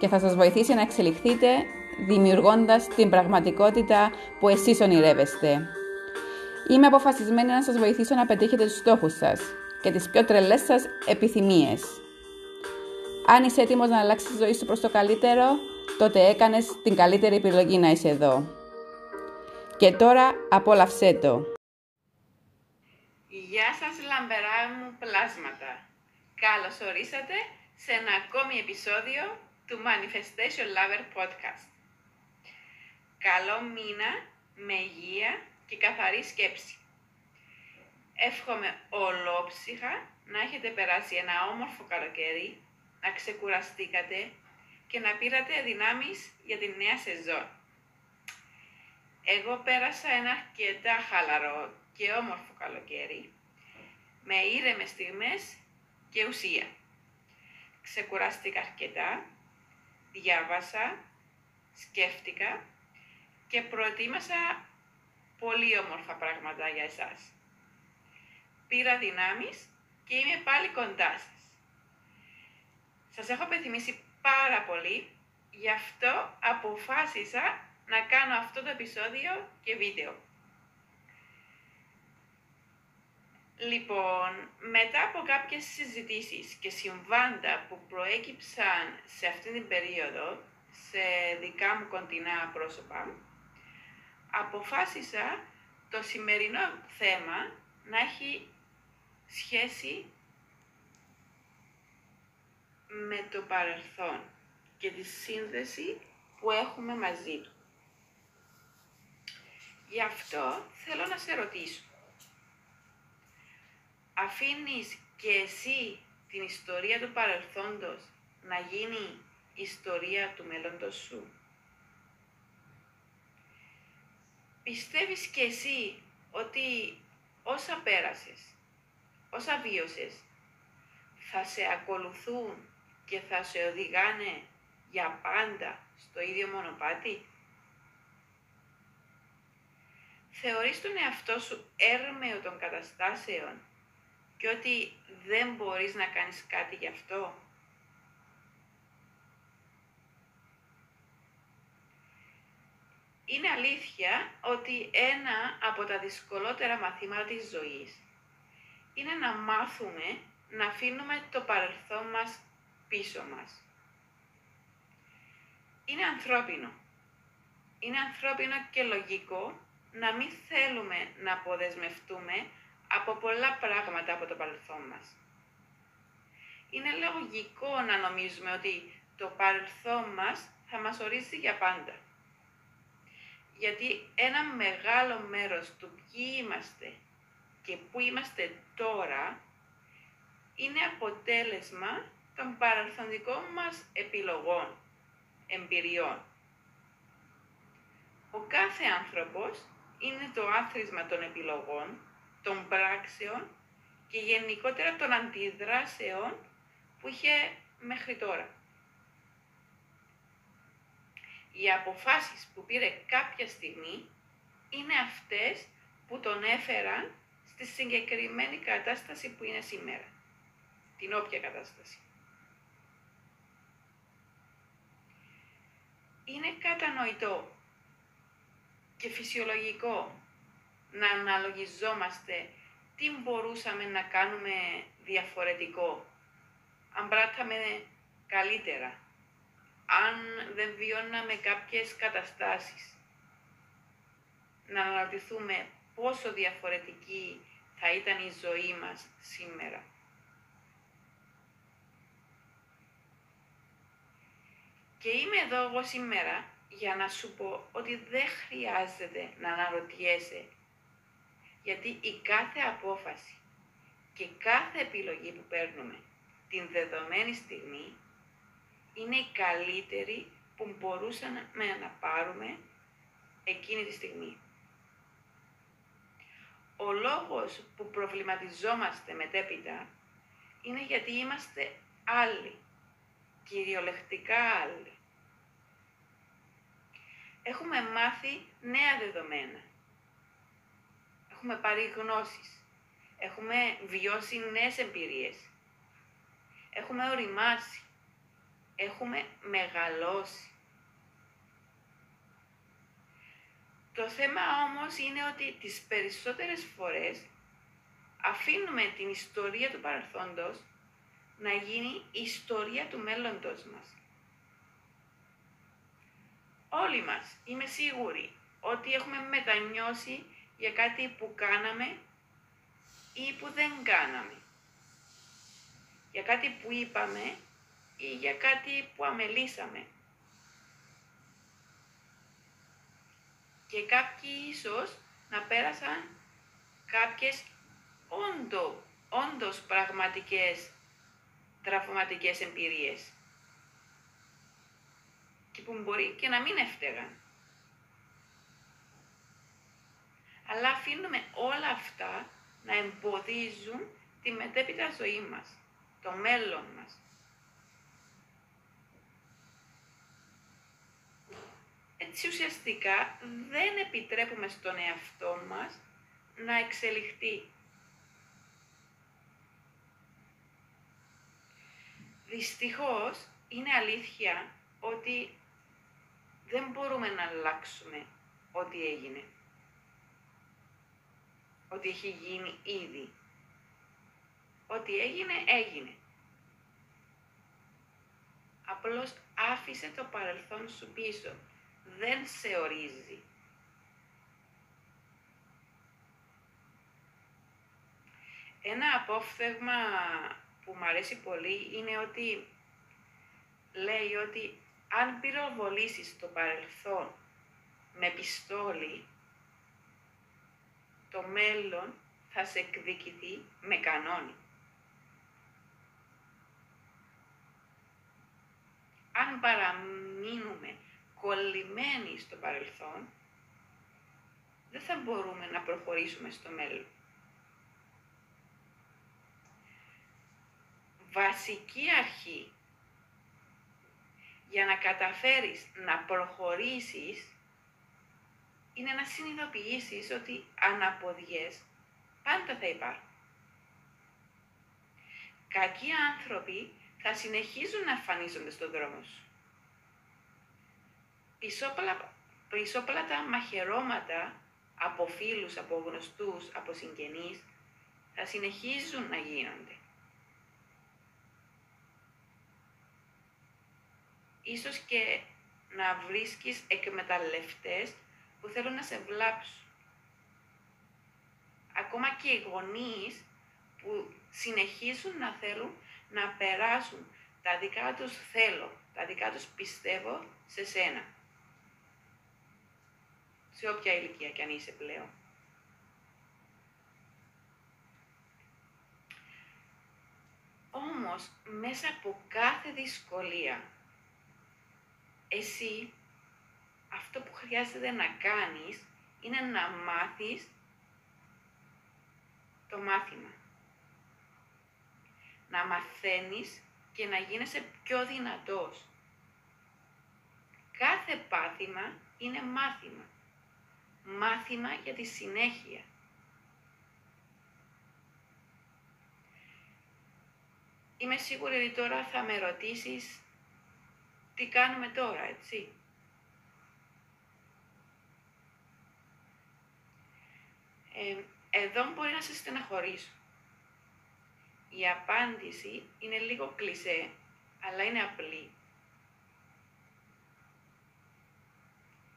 και θα σας βοηθήσει να εξελιχθείτε δημιουργώντας την πραγματικότητα που εσείς ονειρεύεστε. Είμαι αποφασισμένη να σας βοηθήσω να πετύχετε τους στόχους σας και τις πιο τρελές σας επιθυμίες. Αν είσαι έτοιμος να αλλάξεις τη ζωή σου προς το καλύτερο, τότε έκανες την καλύτερη επιλογή να είσαι εδώ. Και τώρα απόλαυσέ το. Γεια σας λαμπερά μου πλάσματα. Καλώς ορίσατε σε ένα ακόμη επεισόδιο του Manifestation Lover Podcast. Καλό μήνα με υγεία και καθαρή σκέψη. Εύχομαι ολόψυχα να έχετε περάσει ένα όμορφο καλοκαίρι, να ξεκουραστήκατε και να πήρατε δυνάμεις για τη νέα σεζόν. Εγώ πέρασα ένα αρκετά χαλαρό και όμορφο καλοκαίρι, με ήρεμες στιγμές και ουσία. Ξεκουράστηκα αρκετά, διάβασα, σκέφτηκα και προετοίμασα πολύ όμορφα πράγματα για εσάς. Πήρα δυνάμεις και είμαι πάλι κοντά σας. Σας έχω πεθυμίσει πάρα πολύ, γι' αυτό αποφάσισα να κάνω αυτό το επεισόδιο και βίντεο. Λοιπόν, μετά από κάποιες συζητήσεις και συμβάντα που προέκυψαν σε αυτήν την περίοδο, σε δικά μου κοντινά πρόσωπα, αποφάσισα το σημερινό θέμα να έχει σχέση με το παρελθόν και τη σύνδεση που έχουμε μαζί του. Γι' αυτό θέλω να σε ρωτήσω. Αφήνεις και εσύ την ιστορία του παρελθόντος να γίνει ιστορία του μέλλοντος σου. Πιστεύεις και εσύ ότι όσα πέρασες, όσα βίωσες, θα σε ακολουθούν και θα σε οδηγάνε για πάντα στο ίδιο μονοπάτι; Θεωρείς τον εαυτό σου έρμεο των καταστάσεων και ότι δεν μπορείς να κάνεις κάτι γι' αυτό. Είναι αλήθεια ότι ένα από τα δυσκολότερα μαθήματα της ζωής είναι να μάθουμε να αφήνουμε το παρελθόν μας πίσω μας. Είναι ανθρώπινο. Είναι ανθρώπινο και λογικό να μην θέλουμε να αποδεσμευτούμε από πολλά πράγματα από το παρελθόν μας. Είναι λογικό να νομίζουμε ότι το παρελθόν μας θα μας ορίσει για πάντα. Γιατί ένα μεγάλο μέρος του ποιοι είμαστε και πού είμαστε τώρα είναι αποτέλεσμα των παρελθοντικών μας επιλογών, εμπειριών. Ο κάθε άνθρωπος είναι το άθροισμα των επιλογών, των πράξεων και γενικότερα των αντιδράσεων που είχε μέχρι τώρα. Οι αποφάσεις που πήρε κάποια στιγμή είναι αυτές που τον έφεραν στη συγκεκριμένη κατάσταση που είναι σήμερα. Την όποια κατάσταση. Είναι κατανοητό και φυσιολογικό να αναλογιζόμαστε τι μπορούσαμε να κάνουμε διαφορετικό, αν πράταμε καλύτερα, αν δεν βιώναμε κάποιες καταστάσεις. Να αναρωτηθούμε πόσο διαφορετική θα ήταν η ζωή μας σήμερα. Και είμαι εδώ εγώ σήμερα για να σου πω ότι δεν χρειάζεται να αναρωτιέσαι. Γιατί η κάθε απόφαση και κάθε επιλογή που παίρνουμε την δεδομένη στιγμή είναι η καλύτερη που μπορούσαμε να πάρουμε εκείνη τη στιγμή. Ο λόγος που προβληματιζόμαστε μετέπειτα είναι γιατί είμαστε άλλοι, κυριολεκτικά άλλοι. Έχουμε μάθει νέα δεδομένα. Έχουμε πάρει γνώσεις. Έχουμε βιώσει νέες εμπειρίες. Έχουμε οριμάσει. Έχουμε μεγαλώσει. Το θέμα όμως είναι ότι τις περισσότερες φορές αφήνουμε την ιστορία του παρελθόντος να γίνει η ιστορία του μέλλοντος μας. Όλοι μας, είμαι σίγουρη, ότι έχουμε μετανιώσει για κάτι που κάναμε ή που δεν κάναμε. Για κάτι που είπαμε ή για κάτι που αμελήσαμε. Και κάποιοι ίσως να πέρασαν κάποιες όντω, όντως πραγματικές τραυματικές εμπειρίες και που μπορεί και να μην έφταιγαν. Αλλά αφήνουμε όλα αυτά να εμποδίζουν τη μετέπειτα ζωή μας, το μέλλον μας. Έτσι ουσιαστικά δεν επιτρέπουμε στον εαυτό μας να εξελιχθεί. Δυστυχώς είναι αλήθεια ότι δεν μπορούμε να αλλάξουμε ό,τι έγινε. Ό,τι έχει γίνει ήδη. Ό,τι έγινε, έγινε. Απλώς άφησε το παρελθόν σου πίσω. Δεν σε ορίζει. Ένα απόφθεγμα που μου αρέσει πολύ είναι ότι λέει ότι αν πυροβολήσεις το παρελθόν με πιστόλι, το μέλλον θα σε εκδικηθεί με κανόνι. Αν παραμείνουμε κολλημένοι στο παρελθόν, δεν θα μπορούμε να προχωρήσουμε στο μέλλον. Βασική αρχή για να καταφέρεις να προχωρήσεις είναι να συνειδητοποιήσεις ότι αναποδιές πάντα θα υπάρχουν. Κακοί άνθρωποι θα συνεχίζουν να εμφανίζονται στον δρόμο σου. Πισόπλατα μαχαιρώματα από φίλους, από γνωστούς, από συγγενείς θα συνεχίζουν να γίνονται. ίσως και να βρίσκεις εκμεταλλευτές που θέλουν να σε βλάψουν. Ακόμα και οι γονείς που συνεχίζουν να θέλουν να περάσουν τα δικά τους θέλω, τα δικά τους πιστεύω σε σένα. Σε όποια ηλικία κι αν είσαι πλέον. Όμως, μέσα από κάθε δυσκολία εσύ αυτό που χρειάζεται να κάνεις είναι να μάθεις το μάθημα. Να μαθαίνεις και να γίνεσαι πιο δυνατός. Κάθε πάθημα είναι μάθημα. Μάθημα για τη συνέχεια. Είμαι σίγουρη ότι τώρα θα με ρωτήσεις τι κάνουμε τώρα, έτσι. Ε, εδώ μπορεί να σε στεναχωρήσω. Η απάντηση είναι λίγο κλισέ, αλλά είναι απλή.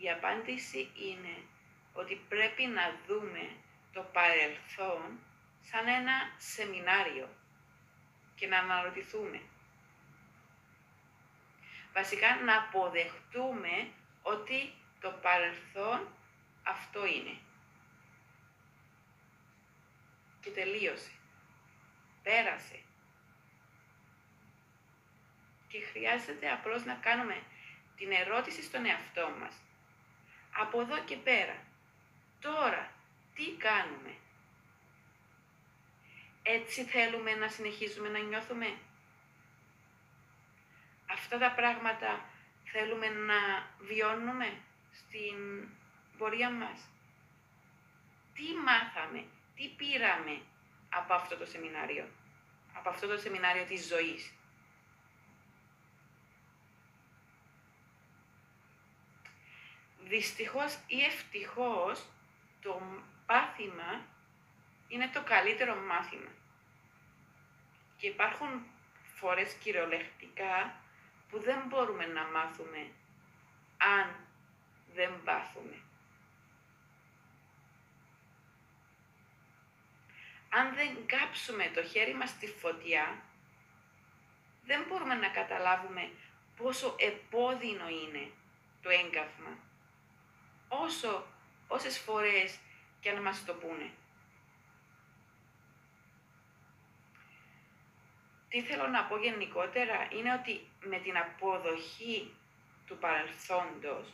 Η απάντηση είναι ότι πρέπει να δούμε το παρελθόν σαν ένα σεμινάριο και να αναρωτηθούμε βασικά να αποδεχτούμε ότι το παρελθόν αυτό είναι. Και τελείωσε. Πέρασε. και χρειάζεται απλώς να κάνουμε την ερώτηση στον εαυτό μας. Από εδώ και πέρα, τώρα, τι κάνουμε; Έτσι θέλουμε να συνεχίζουμε να νιώθουμε. Αυτά τα πράγματα θέλουμε να βιώνουμε στην πορεία μας. Τι μάθαμε, τι πήραμε από αυτό το σεμινάριο, από αυτό το σεμινάριο της ζωής. Δυστυχώς ή ευτυχώς το πάθημα είναι το καλύτερο μάθημα. Και υπάρχουν φορές κυριολεκτικά που δεν μπορούμε να μάθουμε αν δεν πάθουμε. Αν δεν κάψουμε το χέρι μας στη φωτιά, δεν μπορούμε να καταλάβουμε πόσο επώδυνο είναι το έγκαυμα. Όσο, όσες φορές και να μας το πούνε. Τι θέλω να πω γενικότερα είναι ότι με την αποδοχή του παρελθόντος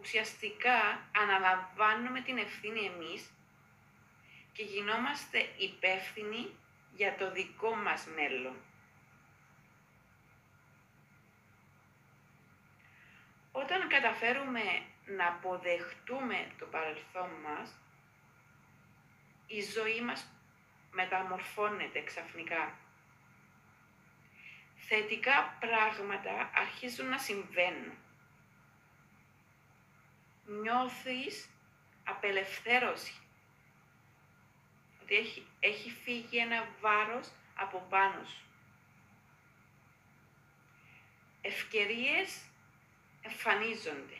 ουσιαστικά αναλαμβάνουμε την ευθύνη εμείς και γινόμαστε υπεύθυνοι για το δικό μας μέλλον. Όταν καταφέρουμε να αποδεχτούμε το παρελθόν μας, η ζωή μας μεταμορφώνεται ξαφνικά. Θετικά πράγματα αρχίζουν να συμβαίνουν νιώθεις απελευθέρωση. Ότι έχει, έχει φύγει ένα βάρος από πάνω σου. Ευκαιρίες εμφανίζονται.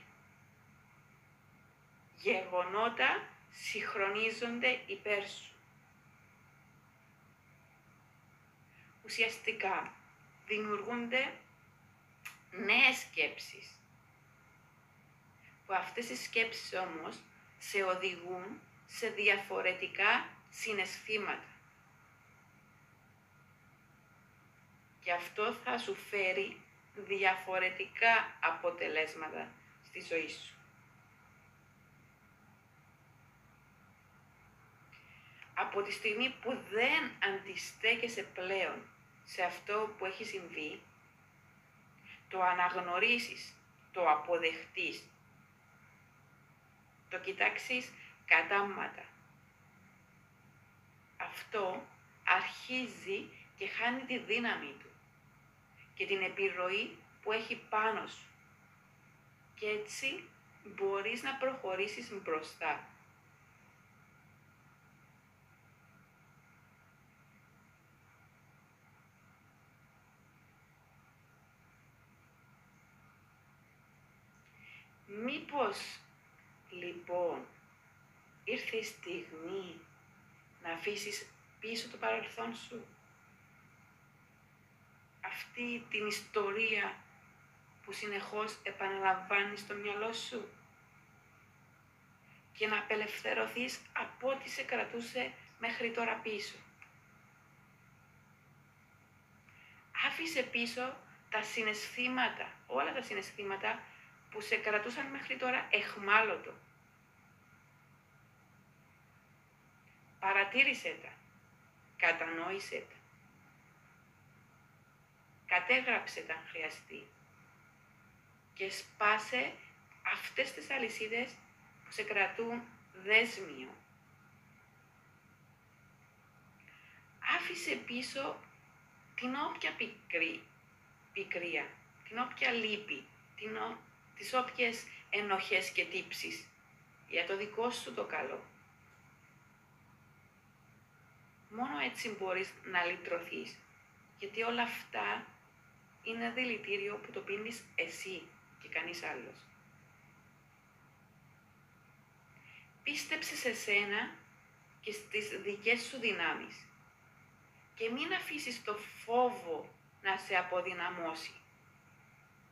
Γεγονότα συγχρονίζονται υπέρ σου. Ουσιαστικά δημιουργούνται νέες σκέψεις που αυτές οι σκέψεις όμως σε οδηγούν σε διαφορετικά συναισθήματα. Και αυτό θα σου φέρει διαφορετικά αποτελέσματα στη ζωή σου. Από τη στιγμή που δεν αντιστέκεσαι πλέον σε αυτό που έχει συμβεί, το αναγνωρίσεις, το αποδεχτείς το κοιτάξεις κατάματα. Αυτό αρχίζει και χάνει τη δύναμη του και την επιρροή που έχει πάνω σου. Και έτσι μπορείς να προχωρήσεις μπροστά. Μήπως Λοιπόν, ήρθε η στιγμή να αφήσεις πίσω το παρελθόν σου. Αυτή την ιστορία που συνεχώς επαναλαμβάνεις στο μυαλό σου και να απελευθερωθείς από ό,τι σε κρατούσε μέχρι τώρα πίσω. Άφησε πίσω τα συναισθήματα, όλα τα συναισθήματα που σε κρατούσαν μέχρι τώρα εχμάλωτο. Παρατήρησε τα, κατανόησε τα, κατέγραψε τα αν χρειαστεί και σπάσε αυτές τις αλυσίδες που σε κρατούν δέσμιο. Άφησε πίσω την όποια πικρή, πικρία, την όποια λύπη, την, τις όποιες ενοχές και τύψεις για το δικό σου το καλό. Μόνο έτσι μπορείς να λυτρωθείς, γιατί όλα αυτά είναι δηλητήριο που το πίνεις εσύ και κανείς άλλος. Πίστεψε σε σένα και στις δικές σου δυνάμεις και μην αφήσεις το φόβο να σε αποδυναμώσει,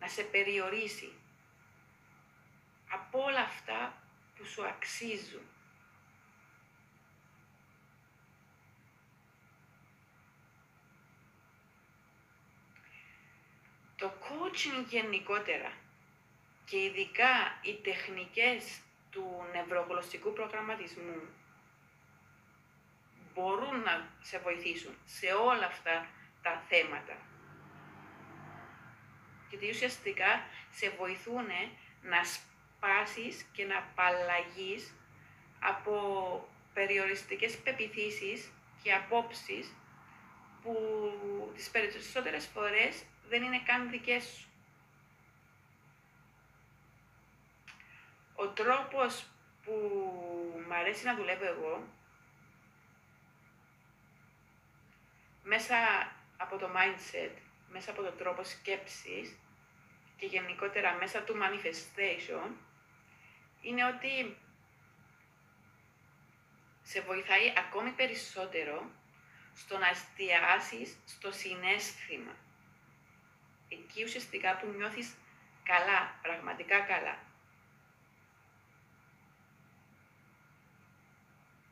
να σε περιορίσει από όλα αυτά που σου αξίζουν. Το coaching γενικότερα και ειδικά οι τεχνικές του νευρογλωσσικού προγραμματισμού μπορούν να σε βοηθήσουν σε όλα αυτά τα θέματα. Γιατί ουσιαστικά σε βοηθούν να σπάσεις και να απαλλαγείς από περιοριστικές πεπιθήσεις και απόψεις που τις περισσότερες φορές δεν είναι καν δικές σου. Ο τρόπος που μ' αρέσει να δουλεύω εγώ, μέσα από το mindset, μέσα από τον τρόπο σκέψης και γενικότερα μέσα του manifestation, είναι ότι σε βοηθάει ακόμη περισσότερο στο να εστιάσεις στο συνέστημα. Εκεί ουσιαστικά που νιώθεις καλά, πραγματικά καλά.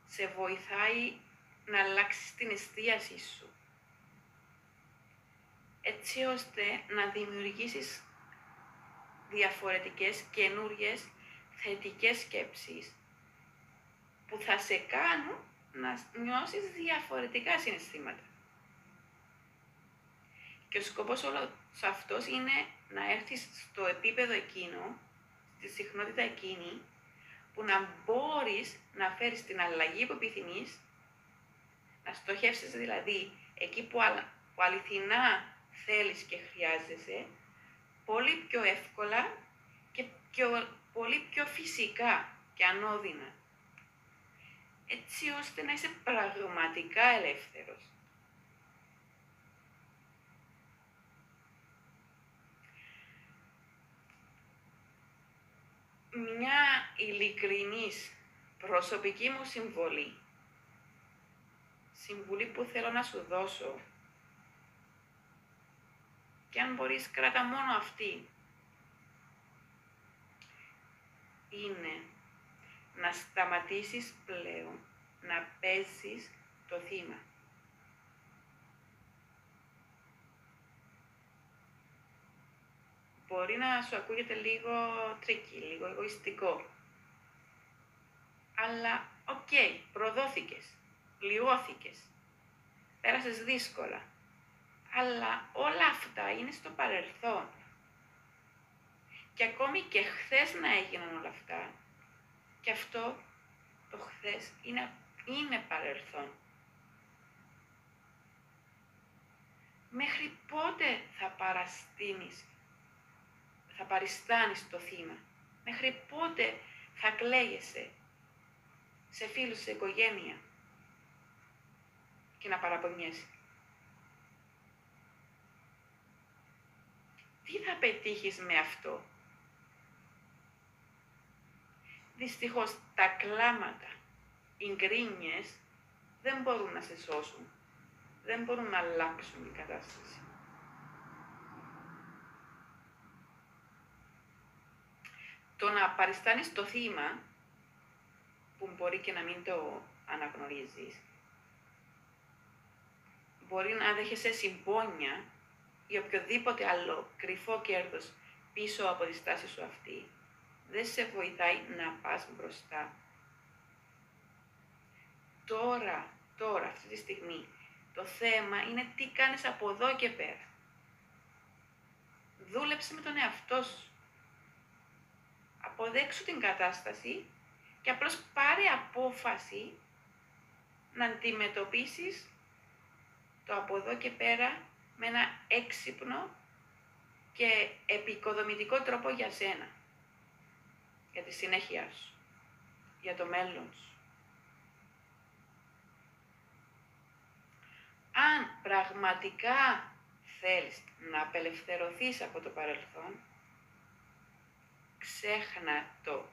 Σε βοηθάει να αλλάξεις την εστίασή σου. Έτσι ώστε να δημιουργήσεις διαφορετικές καινούριες θετικές σκέψεις που θα σε κάνουν να νιώσεις διαφορετικά συναισθήματα. Και ο σκοπός όλος αυτός είναι να έρθεις στο επίπεδο εκείνο, στη συχνότητα εκείνη, που να μπορείς να φέρεις την αλλαγή που επιθυμείς, να στοχεύσεις δηλαδή εκεί που, που αληθινά θέλεις και χρειάζεσαι, πολύ πιο εύκολα και πιο, πολύ πιο φυσικά και ανώδυνα. Έτσι ώστε να είσαι πραγματικά ελεύθερος. Μια ειλικρινής προσωπική μου συμβολή, συμβουλή που θέλω να σου δώσω, και αν μπορείς κράτα μόνο αυτή, είναι να σταματήσεις πλέον να παίζεις το θύμα. Μπορεί να σου ακούγεται λίγο tricky, λίγο εγωιστικό. Αλλά, OK, okay, προδόθηκες, πληγώθηκες, πέρασες δύσκολα. Αλλά όλα αυτά είναι στο παρελθόν. Και ακόμη και χθες να έγιναν όλα αυτά, και αυτό το χθες είναι, είναι παρελθόν. Μέχρι πότε θα παραστήνεις, θα παριστάνεις το θύμα; Μέχρι πότε θα κλαίγεσαι σε φίλους, σε οικογένεια και να παραπονιέσαι; Τι θα πετύχεις με αυτό; Δυστυχώς τα κλάματα, οι γκρίνιες δεν μπορούν να σε σώσουν. Δεν μπορούν να αλλάξουν την κατάσταση. Το να παριστάνεις το θύμα, που μπορεί και να μην το αναγνωρίζεις, μπορεί να δέχεσαι συμπόνια ή οποιοδήποτε άλλο κρυφό κέρδος πίσω από τη στάση σου αυτή, δεν σε βοηθάει να πας μπροστά. Τώρα, τώρα, αυτή τη στιγμή, το θέμα είναι τι κάνεις από εδώ και πέρα. Δούλεψε με τον εαυτό σου. Αποδέξου την κατάσταση και απλώς πάρε απόφαση να αντιμετωπίσεις το από εδώ και πέρα με ένα έξυπνο και επικοδομητικό τρόπο για σένα για τη συνέχεια σου, για το μέλλον σου. Αν πραγματικά θέλεις να απελευθερωθείς από το παρελθόν, ξέχνα το.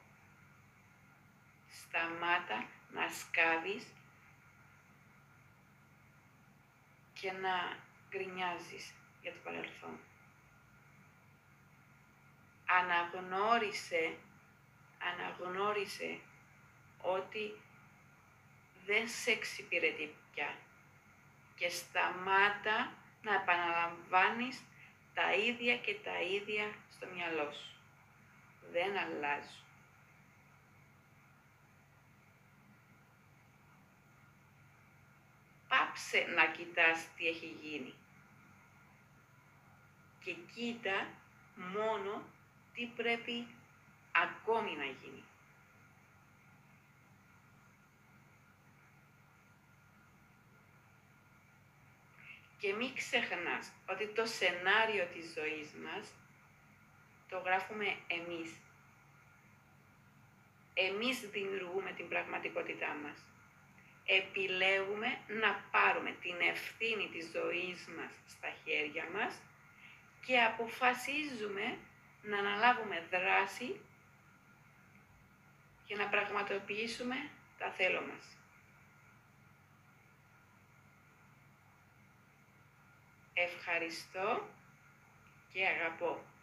Σταμάτα να σκάβεις και να γκρινιάζεις για το παρελθόν. Αναγνώρισε αναγνώρισε ότι δεν σε εξυπηρετεί πια και σταμάτα να επαναλαμβάνεις τα ίδια και τα ίδια στο μυαλό σου. Δεν αλλάζουν. Πάψε να κοιτάς τι έχει γίνει. Και κοίτα μόνο τι πρέπει ακόμη να γίνει. Και μην ξεχνάς ότι το σενάριο της ζωής μας το γράφουμε εμείς. Εμείς δημιουργούμε την πραγματικότητά μας. Επιλέγουμε να πάρουμε την ευθύνη της ζωής μας στα χέρια μας και αποφασίζουμε να αναλάβουμε δράση για να πραγματοποιήσουμε τα θέλω μας. Ευχαριστώ και αγαπώ.